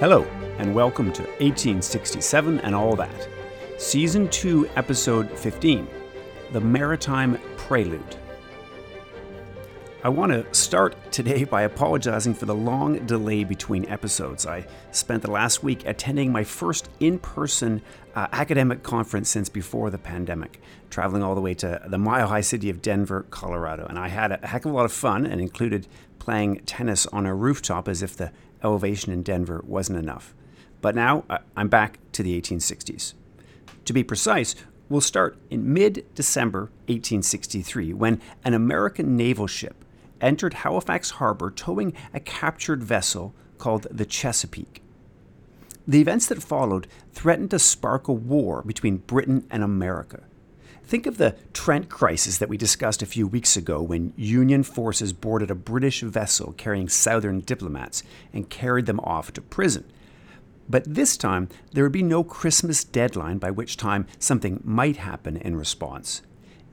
Hello, and welcome to 1867 and All That, Season 2, Episode 15 The Maritime Prelude. I want to start today by apologizing for the long delay between episodes. I spent the last week attending my first in person uh, academic conference since before the pandemic, traveling all the way to the mile high city of Denver, Colorado. And I had a heck of a lot of fun and included playing tennis on a rooftop as if the elevation in Denver wasn't enough. But now I'm back to the 1860s. To be precise, we'll start in mid December 1863 when an American naval ship entered Halifax Harbor towing a captured vessel called the Chesapeake. The events that followed threatened to spark a war between Britain and America. Think of the Trent crisis that we discussed a few weeks ago when Union forces boarded a British vessel carrying Southern diplomats and carried them off to prison. But this time, there would be no Christmas deadline by which time something might happen in response.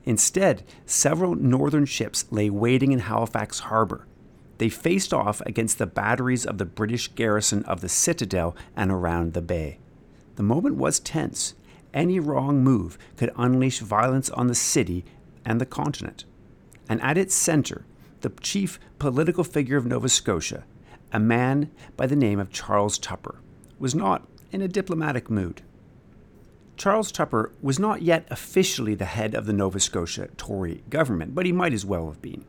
Instead, several northern ships lay waiting in Halifax Harbor. They faced off against the batteries of the British garrison of the Citadel and around the bay. The moment was tense, any wrong move could unleash violence on the city and the continent. And at its center, the chief political figure of Nova Scotia, a man by the name of Charles Tupper, was not in a diplomatic mood. Charles Tupper was not yet officially the head of the Nova Scotia Tory government, but he might as well have been.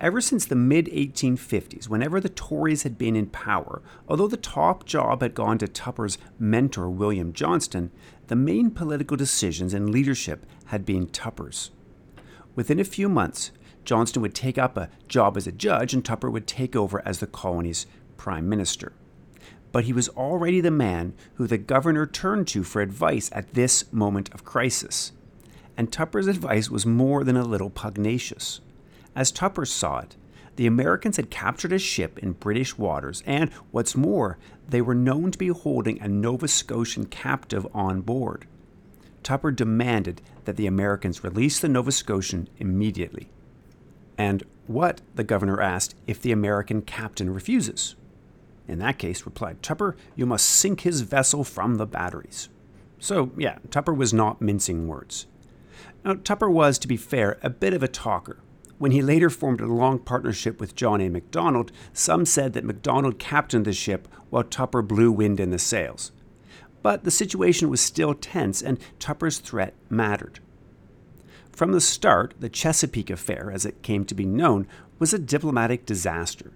Ever since the mid 1850s, whenever the Tories had been in power, although the top job had gone to Tupper's mentor, William Johnston, the main political decisions and leadership had been Tupper's. Within a few months, Johnston would take up a job as a judge and Tupper would take over as the colony's prime minister. But he was already the man who the governor turned to for advice at this moment of crisis. And Tupper's advice was more than a little pugnacious. As Tupper saw it, the Americans had captured a ship in British waters, and what's more, they were known to be holding a Nova Scotian captive on board. Tupper demanded that the Americans release the Nova Scotian immediately. And what, the governor asked, if the American captain refuses? In that case, replied Tupper, you must sink his vessel from the batteries. So, yeah, Tupper was not mincing words. Now, Tupper was, to be fair, a bit of a talker. When he later formed a long partnership with John A. Macdonald, some said that Macdonald captained the ship while Tupper blew wind in the sails. But the situation was still tense, and Tupper's threat mattered. From the start, the Chesapeake affair, as it came to be known, was a diplomatic disaster.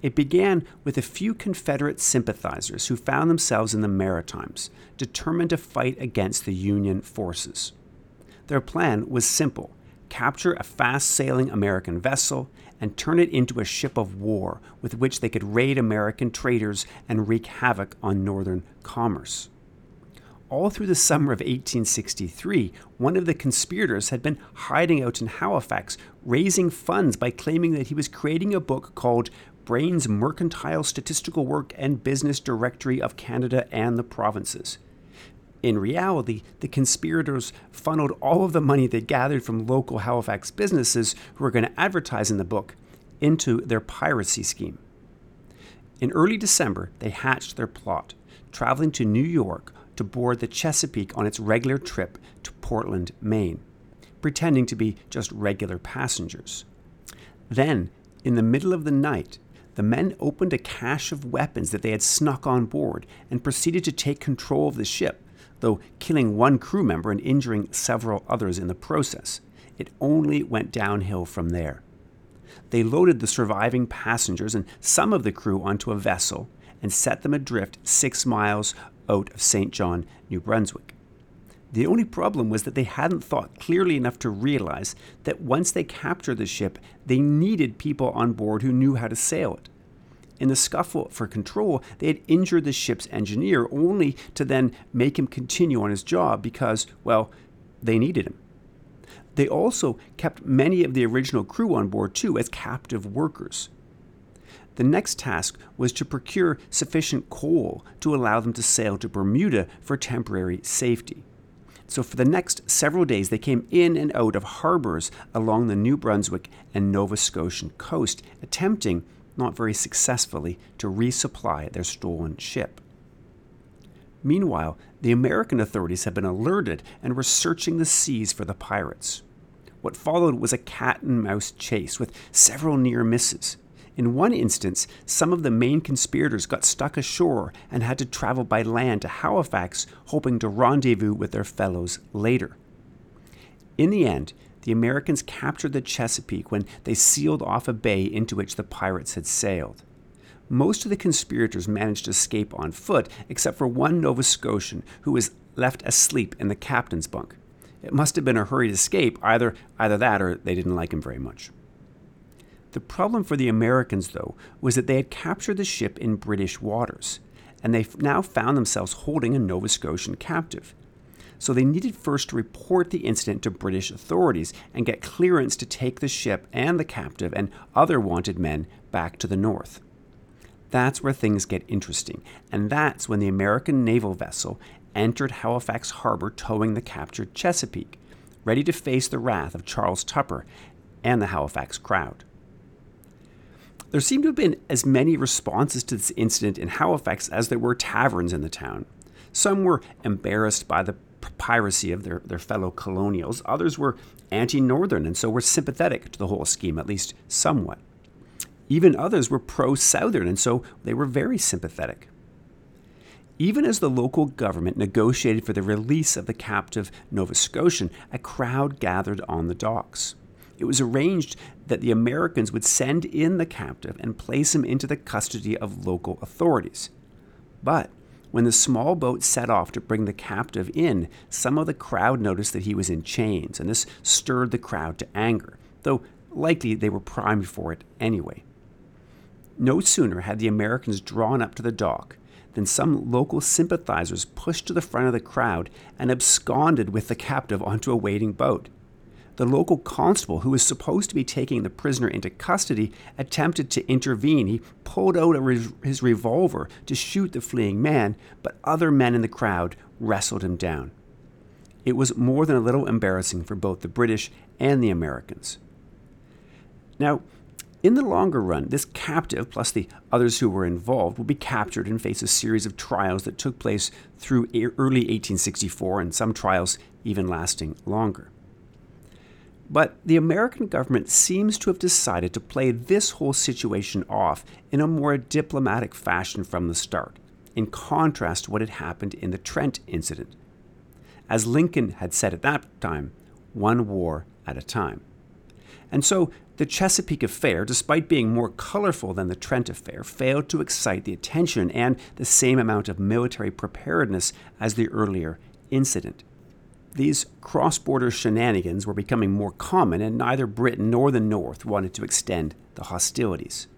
It began with a few Confederate sympathizers who found themselves in the Maritimes, determined to fight against the Union forces. Their plan was simple capture a fast sailing American vessel, and turn it into a ship of war with which they could raid American traders and wreak havoc on northern commerce. All through the summer of 1863, one of the conspirators had been hiding out in Halifax, raising funds by claiming that he was creating a book called Brain's Mercantile Statistical Work and Business Directory of Canada and the Provinces. In reality, the conspirators funneled all of the money they gathered from local Halifax businesses who were going to advertise in the book into their piracy scheme. In early December, they hatched their plot, traveling to New York to board the Chesapeake on its regular trip to Portland, Maine, pretending to be just regular passengers. Then, in the middle of the night, the men opened a cache of weapons that they had snuck on board and proceeded to take control of the ship, though killing one crew member and injuring several others in the process. It only went downhill from there. They loaded the surviving passengers and some of the crew onto a vessel and set them adrift six miles out of St. John, New Brunswick. The only problem was that they hadn't thought clearly enough to realize that once they captured the ship, they needed people on board who knew how to sail it. In the scuffle for control, they had injured the ship's engineer only to then make him continue on his job because, well, they needed him. They also kept many of the original crew on board too as captive workers. The next task was to procure sufficient coal to allow them to sail to Bermuda for temporary safety. So, for the next several days, they came in and out of harbors along the New Brunswick and Nova Scotian coast, attempting not very successfully, to resupply their stolen ship. Meanwhile, the American authorities had been alerted and were searching the seas for the pirates. What followed was a cat and mouse chase with several near misses. In one instance, some of the main conspirators got stuck ashore and had to travel by land to Halifax, hoping to rendezvous with their fellows later. In the end, the Americans captured the Chesapeake when they sealed off a bay into which the pirates had sailed. Most of the conspirators managed to escape on foot, except for one Nova Scotian who was left asleep in the captain's bunk. It must have been a hurried escape, either, either that or they didn't like him very much. The problem for the Americans, though, was that they had captured the ship in British waters, and they now found themselves holding a Nova Scotian captive. So they needed first to report the incident to British authorities and get clearance to take the ship and the captive and other wanted men back to the north. That's where things get interesting, and that's when the American naval vessel entered Halifax harbor towing the captured Chesapeake, ready to face the wrath of Charles Tupper and the Halifax crowd. There seem to have been as many responses to this incident in Halifax as there were taverns in the town. Some were embarrassed by the piracy of their, their fellow colonials, others were anti northern and so were sympathetic to the whole scheme, at least somewhat. Even others were pro southern and so they were very sympathetic. Even as the local government negotiated for the release of the captive Nova Scotian, a crowd gathered on the docks. It was arranged that the Americans would send in the captive and place him into the custody of local authorities. But when the small boat set off to bring the captive in, some of the crowd noticed that he was in chains, and this stirred the crowd to anger, though likely they were primed for it anyway. No sooner had the Americans drawn up to the dock than some local sympathizers pushed to the front of the crowd and absconded with the captive onto a waiting boat. The local constable, who was supposed to be taking the prisoner into custody, attempted to intervene. He pulled out his revolver to shoot the fleeing man, but other men in the crowd wrestled him down. It was more than a little embarrassing for both the British and the Americans. Now, in the longer run, this captive, plus the others who were involved, would be captured and face a series of trials that took place through early 1864, and some trials even lasting longer. But the American government seems to have decided to play this whole situation off in a more diplomatic fashion from the start, in contrast to what had happened in the Trent incident. As Lincoln had said at that time, one war at a time. And so the Chesapeake affair, despite being more colorful than the Trent affair, failed to excite the attention and the same amount of military preparedness as the earlier incident. These cross border shenanigans were becoming more common, and neither Britain nor the North wanted to extend the hostilities.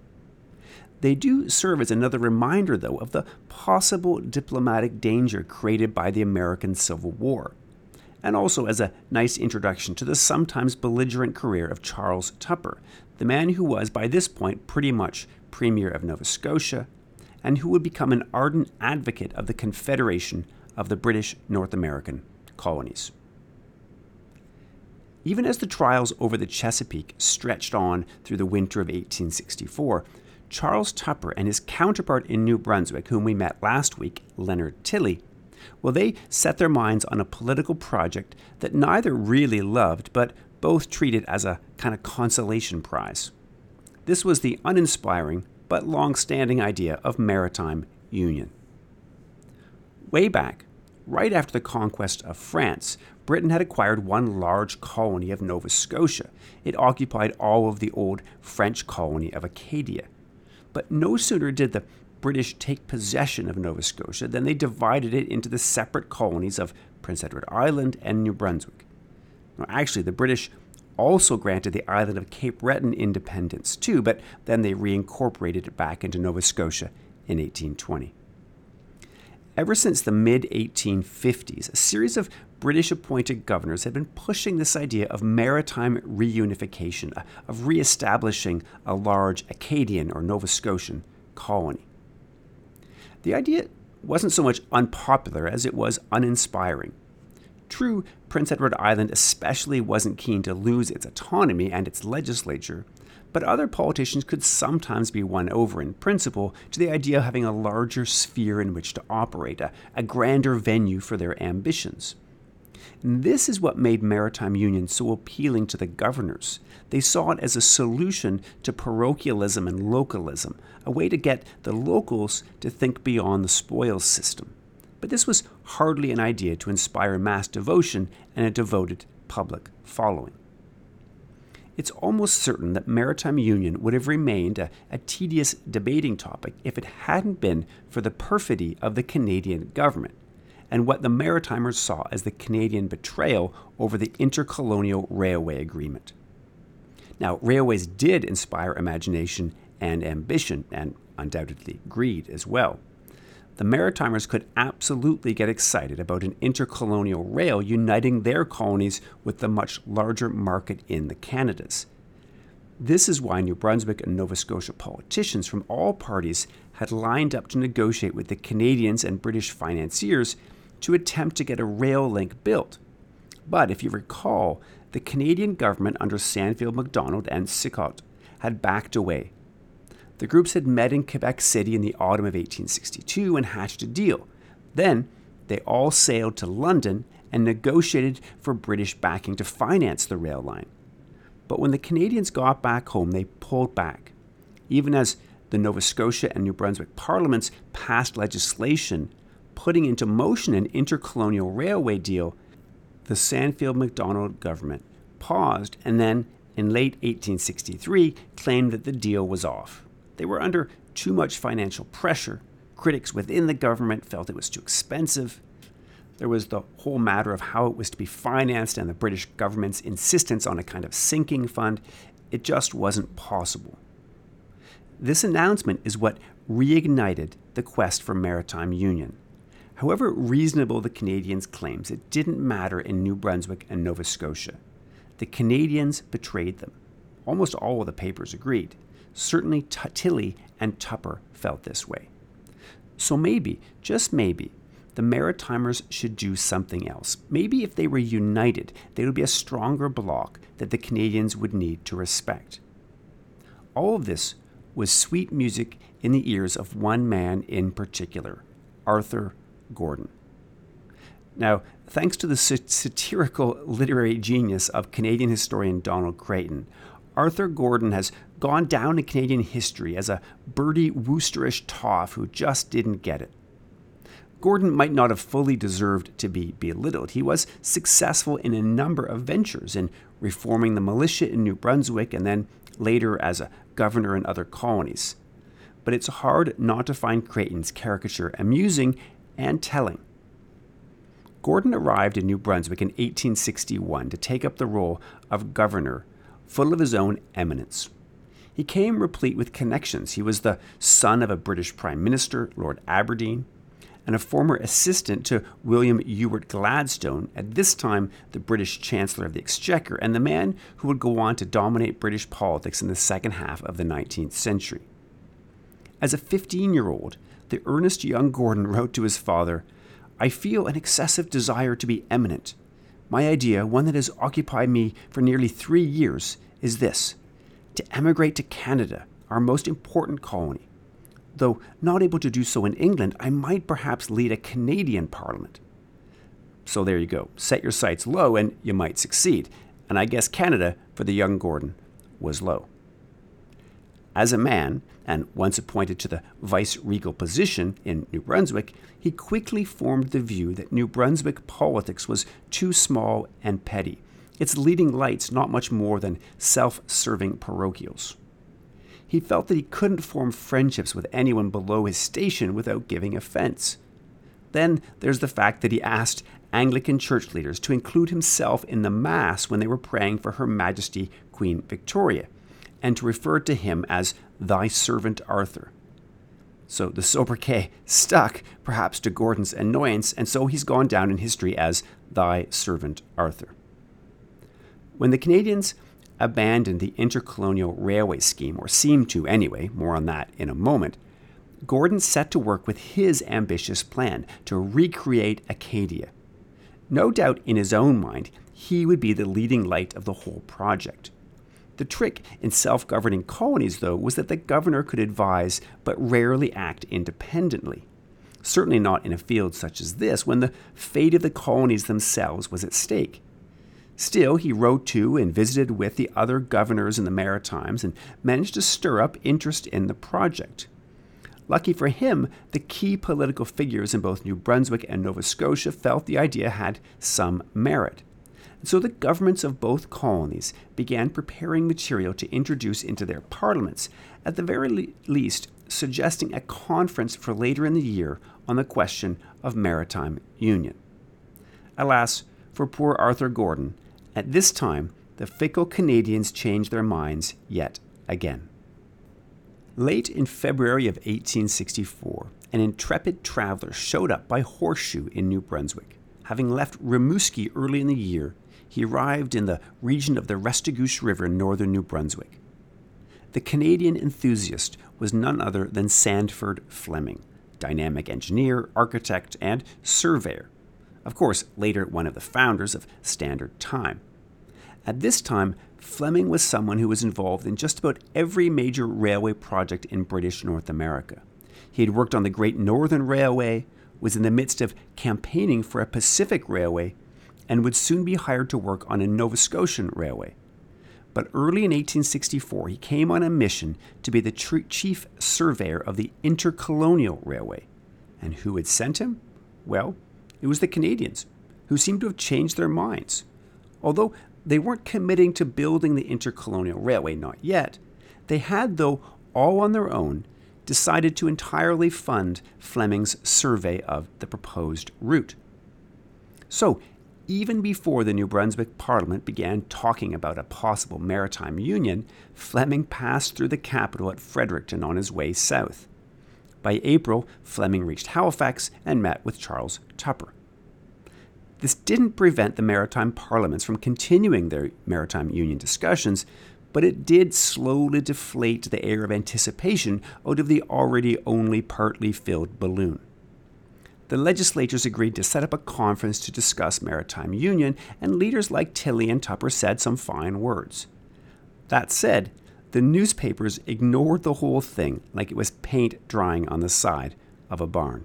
They do serve as another reminder, though, of the possible diplomatic danger created by the American Civil War and also as a nice introduction to the sometimes belligerent career of Charles Tupper, the man who was by this point pretty much Premier of Nova Scotia, and who would become an ardent advocate of the Confederation of the British North American colonies. Even as the trials over the Chesapeake stretched on through the winter of 1864, Charles Tupper and his counterpart in New Brunswick, whom we met last week, Leonard Tilley, well, they set their minds on a political project that neither really loved, but both treated as a kind of consolation prize. This was the uninspiring but long standing idea of maritime union. Way back, right after the conquest of France, Britain had acquired one large colony of Nova Scotia. It occupied all of the old French colony of Acadia. But no sooner did the British take possession of Nova Scotia, than they divided it into the separate colonies of Prince Edward Island and New Brunswick. Now, actually, the British also granted the island of Cape Breton independence too, but then they reincorporated it back into Nova Scotia in 1820. Ever since the mid 1850s, a series of British appointed governors had been pushing this idea of maritime reunification, uh, of re establishing a large Acadian or Nova Scotian colony. The idea wasn't so much unpopular as it was uninspiring. True, Prince Edward Island especially wasn't keen to lose its autonomy and its legislature, but other politicians could sometimes be won over in principle to the idea of having a larger sphere in which to operate, a, a grander venue for their ambitions. And this is what made maritime union so appealing to the governors. They saw it as a solution to parochialism and localism, a way to get the locals to think beyond the spoils system. But this was hardly an idea to inspire mass devotion and a devoted public following it's almost certain that maritime union would have remained a, a, tedious debating topic if it hadn't been for the perfidy of the Canadian government and what the Maritimers saw as the Canadian betrayal over the Intercolonial Railway Agreement. Now, railways did inspire imagination and ambition, and undoubtedly greed as well the Maritimers could absolutely get excited about an intercolonial rail uniting their colonies with the much larger market in the Canadas. This is why New Brunswick and Nova Scotia politicians from all parties had lined up to negotiate with the Canadians and British financiers to attempt to get a rail link built. But if you recall, the Canadian government under Sandfield Macdonald and Sicotte had backed away the groups had met in Quebec City in the autumn of 1862 and hatched a deal. Then they all sailed to London and negotiated for British backing to finance the rail line. But when the Canadians got back home, they pulled back. Even as the Nova Scotia and New Brunswick parliaments passed legislation putting into motion an intercolonial railway deal, the Sandfield Macdonald government paused and then, in late 1863, claimed that the deal was off. They were under too much financial pressure. Critics within the government felt it was too expensive. There was the whole matter of how it was to be financed and the British government's insistence on a kind of sinking fund. It just wasn't possible. This announcement is what reignited the quest for maritime union. However reasonable the Canadians' claims, it didn't matter in New Brunswick and Nova Scotia. The Canadians betrayed them. Almost all of the papers agreed. Certainly, T- Tilley and Tupper felt this way. So maybe, just maybe, the Maritimers should do something else. Maybe if they were united, they would be a stronger bloc that the Canadians would need to respect. All of this was sweet music in the ears of one man in particular, Arthur Gordon. Now, thanks to the satirical literary genius of Canadian historian Donald Creighton, Arthur Gordon has gone down in Canadian history as a Bertie Woosterish toff who just didn't get it. Gordon might not have fully deserved to be belittled. He was successful in a number of ventures in reforming the militia in New Brunswick and then later as a governor in other colonies. But it's hard not to find Creighton's caricature amusing and telling. Gordon arrived in New Brunswick in 1861 to take up the role of governor full of his own eminence. He came replete with connections. He was the son of a British Prime Minister, Lord Aberdeen, and a former assistant to William Ewart Gladstone, at this time the British Chancellor of the Exchequer, and the man who would go on to dominate British politics in the second half of the 19th century. As a 15 year old, the earnest young Gordon wrote to his father I feel an excessive desire to be eminent. My idea, one that has occupied me for nearly three years, is this to emigrate to Canada, our most important colony. Though not able to do so in England, I might perhaps lead a Canadian parliament. So there you go. Set your sights low and you might succeed. And I guess Canada, for the young Gordon, was low. As a man, and once appointed to the vice regal position in New Brunswick, he quickly formed the view that New Brunswick politics was too small and petty, its leading lights not much more than self serving parochials. He felt that he couldn't form friendships with anyone below his station without giving offense. Then there's the fact that he asked Anglican church leaders to include himself in the Mass when they were praying for Her Majesty Queen Victoria and to refer to him as thy servant Arthur. So the sobriquet stuck, perhaps to Gordon's annoyance, and so he's gone down in history as thy servant Arthur. When the Canadians abandoned the intercolonial railway scheme, or seemed to anyway, more on that in a moment, Gordon set to work with his ambitious plan to recreate Acadia. No doubt in his own mind, he would be the leading light of the whole project. The trick in self governing colonies, though, was that the governor could advise but rarely act independently. Certainly not in a field such as this, when the fate of the colonies themselves was at stake. Still, he wrote to and visited with the other governors in the Maritimes and managed to stir up interest in the project. Lucky for him, the key political figures in both New Brunswick and Nova Scotia felt the idea had some merit. And so the governments of both colonies began preparing material to introduce into their parliaments, at the very least, suggesting a conference for later in the year on the question of maritime union. Alas, for poor Arthur Gordon, at this time the fickle Canadians changed their minds yet again. Late in February of 1864, an intrepid traveler showed up by horseshoe in New Brunswick. Having left Rimouski early in the year, he arrived in the region of the Restigouche River in northern New Brunswick. The Canadian enthusiast was none other than Sandford Fleming, dynamic engineer, architect, and surveyor. Of course, later one of the founders of Standard Time. At this time, Fleming was someone who was involved in just about every major railway project in British North America. He had worked on the Great Northern Railway, was in the midst of campaigning for a Pacific Railway, and would soon be hired to work on a Nova Scotian railway. But early in 1864, he came on a mission to be the tr- chief surveyor of the Intercolonial Railway. And who had sent him? Well, it was the Canadians, who seemed to have changed their minds. Although they weren't committing to building the Intercolonial Railway, not yet. They had, though, all on their own, decided to entirely fund Fleming's survey of the proposed route. So, even before the New Brunswick Parliament began talking about a possible maritime union, Fleming passed through the capital at Fredericton on his way south. By April, Fleming reached Halifax and met with Charles Tupper. This didn't prevent the maritime parliaments from continuing their maritime union discussions, but it did slowly deflate the air of anticipation out of the already only partly filled balloon. The legislatures agreed to set up a conference to discuss maritime union, and leaders like Tilley and Tupper said some fine words. That said, the newspapers ignored the whole thing like it was paint drying on the side of a barn.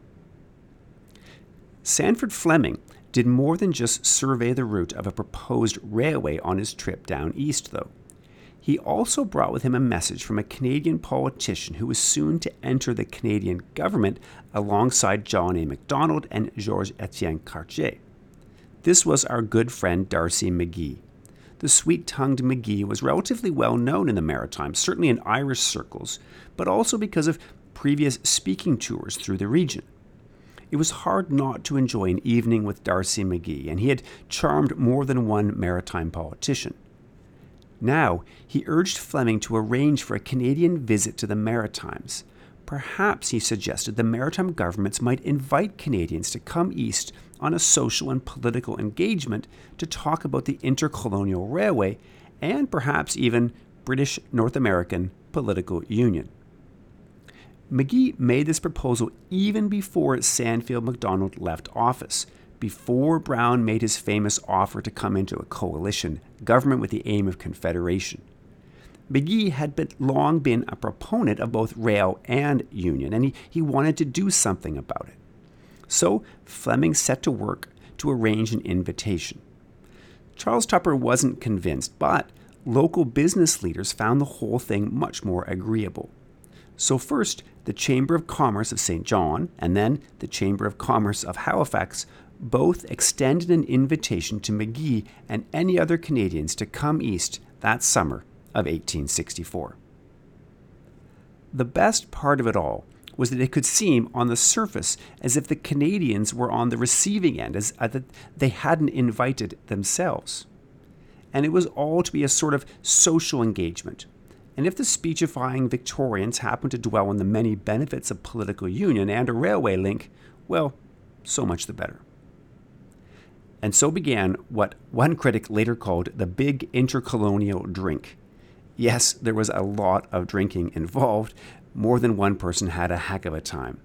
Sandford Fleming did more than just survey the route of a proposed railway on his trip down east, though. He also brought with him a message from a Canadian politician who was soon to enter the Canadian government alongside John A. Macdonald and George Etienne Cartier. This was our good friend D'Arcy McGee. The sweet tongued McGee was relatively well known in the Maritimes, certainly in Irish circles, but also because of previous speaking tours through the region. It was hard not to enjoy an evening with D'Arcy McGee, and he had charmed more than one maritime politician. Now, he urged Fleming to arrange for a Canadian visit to the Maritimes. Perhaps, he suggested, the maritime governments might invite Canadians to come east on a social and political engagement to talk about the intercolonial railway and perhaps even British North American political union. McGee made this proposal even before Sandfield Macdonald left office, before Brown made his famous offer to come into a coalition government with the aim of confederation. McGee had been, long been a proponent of both rail and union, and he, he wanted to do something about it. So Fleming set to work to arrange an invitation. Charles Tupper wasn't convinced, but local business leaders found the whole thing much more agreeable. So, first, the Chamber of Commerce of St. John and then the Chamber of Commerce of Halifax both extended an invitation to McGee and any other Canadians to come east that summer of 1864. The best part of it all was that it could seem on the surface as if the Canadians were on the receiving end, as uh, that they hadn't invited themselves. And it was all to be a sort of social engagement, and if the speechifying Victorians happened to dwell on the many benefits of political union and a railway link, well, so much the better. And so began what one critic later called the big intercolonial drink. Yes, there was a lot of drinking involved. More than one person had a heck of a time.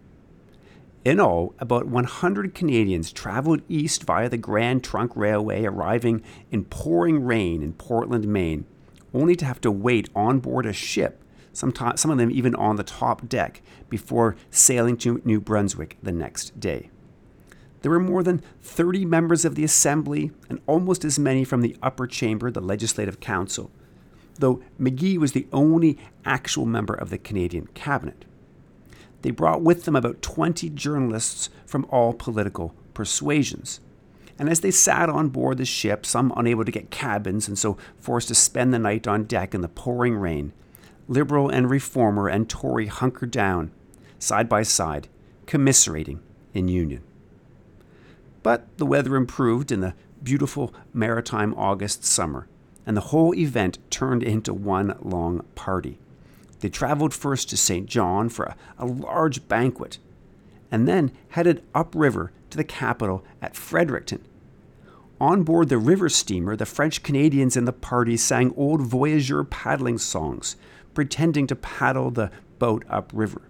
In all, about 100 Canadians traveled east via the Grand Trunk Railway, arriving in pouring rain in Portland, Maine, only to have to wait on board a ship, sometimes, some of them even on the top deck, before sailing to New Brunswick the next day. There were more than 30 members of the Assembly and almost as many from the upper chamber, the Legislative Council, though McGee was the only actual member of the Canadian cabinet. They brought with them about 20 journalists from all political persuasions. And as they sat on board the ship, some unable to get cabins and so forced to spend the night on deck in the pouring rain, Liberal and Reformer and Tory hunkered down, side by side, commiserating in union. But the weather improved in the beautiful maritime August summer, and the whole event turned into one long party. They traveled first to St. John for a, a large banquet, and then headed upriver to the capital at Fredericton. On board the river steamer, the French Canadians in the party sang old voyageur paddling songs, pretending to paddle the boat upriver.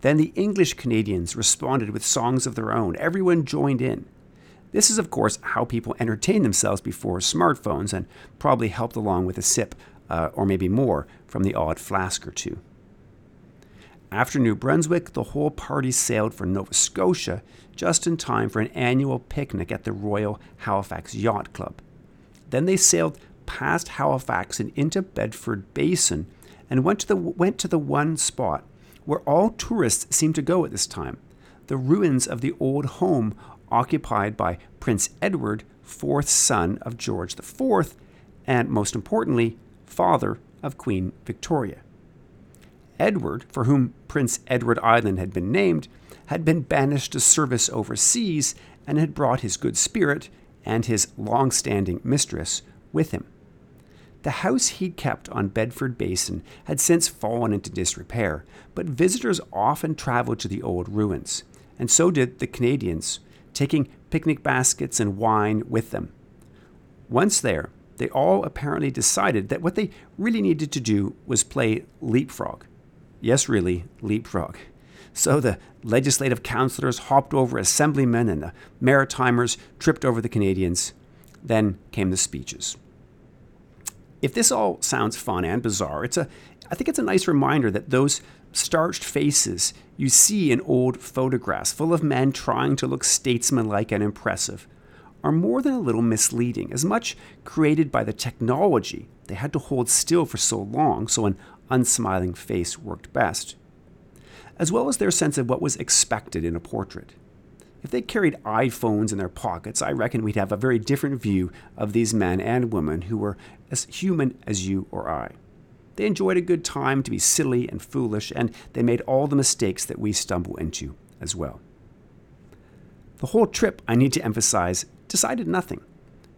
Then the English Canadians responded with songs of their own. Everyone joined in. This is, of course, how people entertained themselves before smartphones and probably helped along with a sip, uh, or maybe more, from the odd flask or two. After New Brunswick, the whole party sailed for Nova Scotia just in time for an annual picnic at the Royal Halifax Yacht Club. Then they sailed past Halifax and into Bedford Basin and went to the, went to the one spot where all tourists seem to go at this time the ruins of the old home occupied by Prince Edward, fourth son of George IV, and most importantly, father of Queen Victoria. Edward, for whom Prince Edward Island had been named, had been banished to service overseas and had brought his good spirit and his long standing mistress with him. The house he'd kept on Bedford Basin had since fallen into disrepair, but visitors often traveled to the old ruins, and so did the Canadians, taking picnic baskets and wine with them. Once there, they all apparently decided that what they really needed to do was play leapfrog. Yes, really, leapfrog. So the legislative councillors hopped over assemblymen and the Maritimers tripped over the Canadians. Then came the speeches. If this all sounds fun and bizarre, it's a, I think it's a nice reminder that those starched faces you see in old photographs, full of men trying to look statesmanlike and impressive, are more than a little misleading, as much created by the technology they had to hold still for so long, so an unsmiling face worked best, as well as their sense of what was expected in a portrait. If they carried iPhones in their pockets, I reckon we'd have a very different view of these men and women who were as human as you or I. They enjoyed a good time to be silly and foolish, and they made all the mistakes that we stumble into as well. The whole trip, I need to emphasize, decided nothing.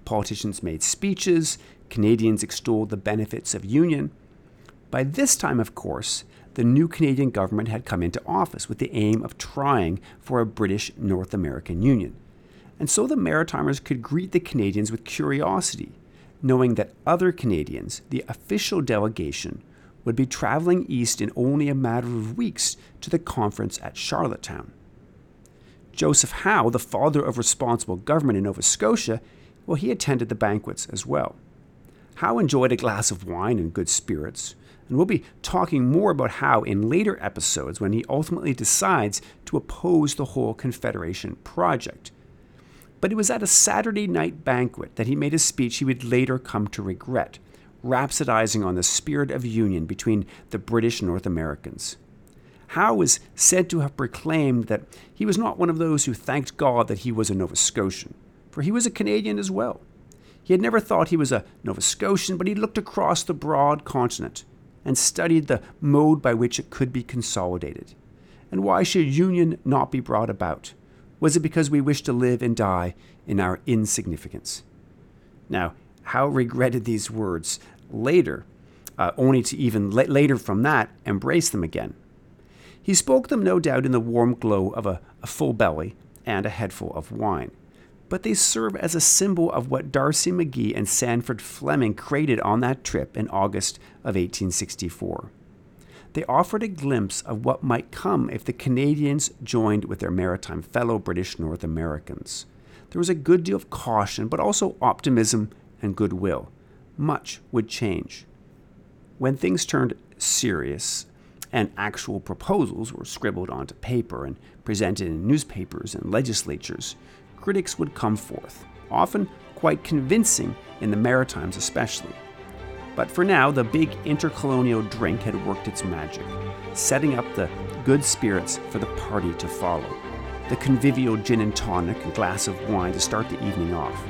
Politicians made speeches, Canadians extolled the benefits of union. By this time, of course, the new Canadian government had come into office with the aim of trying for a British North American Union. And so the Maritimers could greet the Canadians with curiosity, knowing that other Canadians, the official delegation, would be traveling east in only a matter of weeks to the conference at Charlottetown. Joseph Howe, the father of responsible government in Nova Scotia, well, he attended the banquets as well. Howe enjoyed a glass of wine and good spirits, and we'll be talking more about Howe in later episodes when he ultimately decides to oppose the whole Confederation project. But it was at a Saturday night banquet that he made a speech he would later come to regret, rhapsodizing on the spirit of union between the British North Americans. Howe is said to have proclaimed that he was not one of those who thanked God that he was a Nova Scotian, for he was a Canadian as well. He had never thought he was a Nova Scotian, but he looked across the broad continent and studied the mode by which it could be consolidated. And why should union not be brought about? Was it because we wish to live and die in our insignificance? Now, Howe regretted these words later, uh, only to even la- later from that embrace them again. He spoke them, no doubt, in the warm glow of a, a full belly and a headful of wine but they serve as a symbol of what D'Arcy McGee and Sandford Fleming created on that trip in August of 1864. They offered a glimpse of what might come if the Canadians joined with their maritime fellow British North Americans. There was a good deal of caution, but also optimism and goodwill. Much would change. When things turned serious and actual proposals were scribbled onto paper and presented in newspapers and legislatures, critics would come forth, often quite convincing in the Maritimes especially. But for now, the big intercolonial drink had worked its magic, setting up the good spirits for the party to follow. The convivial gin and tonic and glass of wine to start the evening off.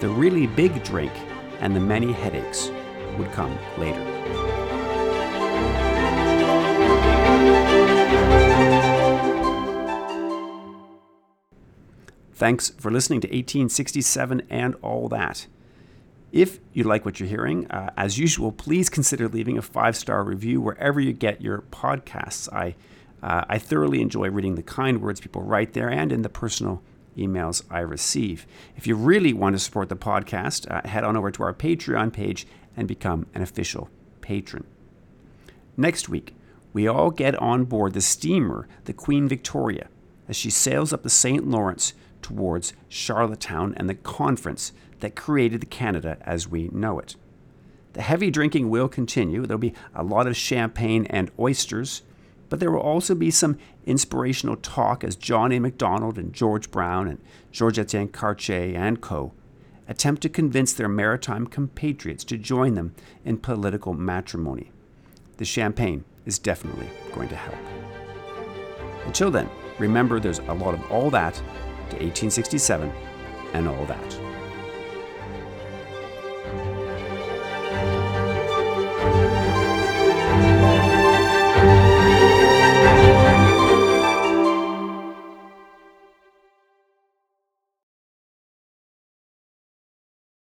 The really big drink and the many headaches would come later. Thanks for listening to 1867 and all that. If you like what you're hearing, uh, as usual, please consider leaving a five star review wherever you get your podcasts. I, uh, I thoroughly enjoy reading the kind words people write there and in the personal emails I receive. If you really want to support the podcast, uh, head on over to our Patreon page and become an official patron. Next week, we all get on board the steamer, the Queen Victoria, as she sails up the St. Lawrence towards Charlottetown and the conference that created the Canada as we know it. The heavy drinking will continue. There'll be a lot of champagne and oysters, but there will also be some inspirational talk as John A. Macdonald and George Brown and George Etienne Cartier and co. attempt to convince their maritime compatriots to join them in political matrimony. The champagne is definitely going to help. Until then, remember there's a lot of all that to 1867 and all that.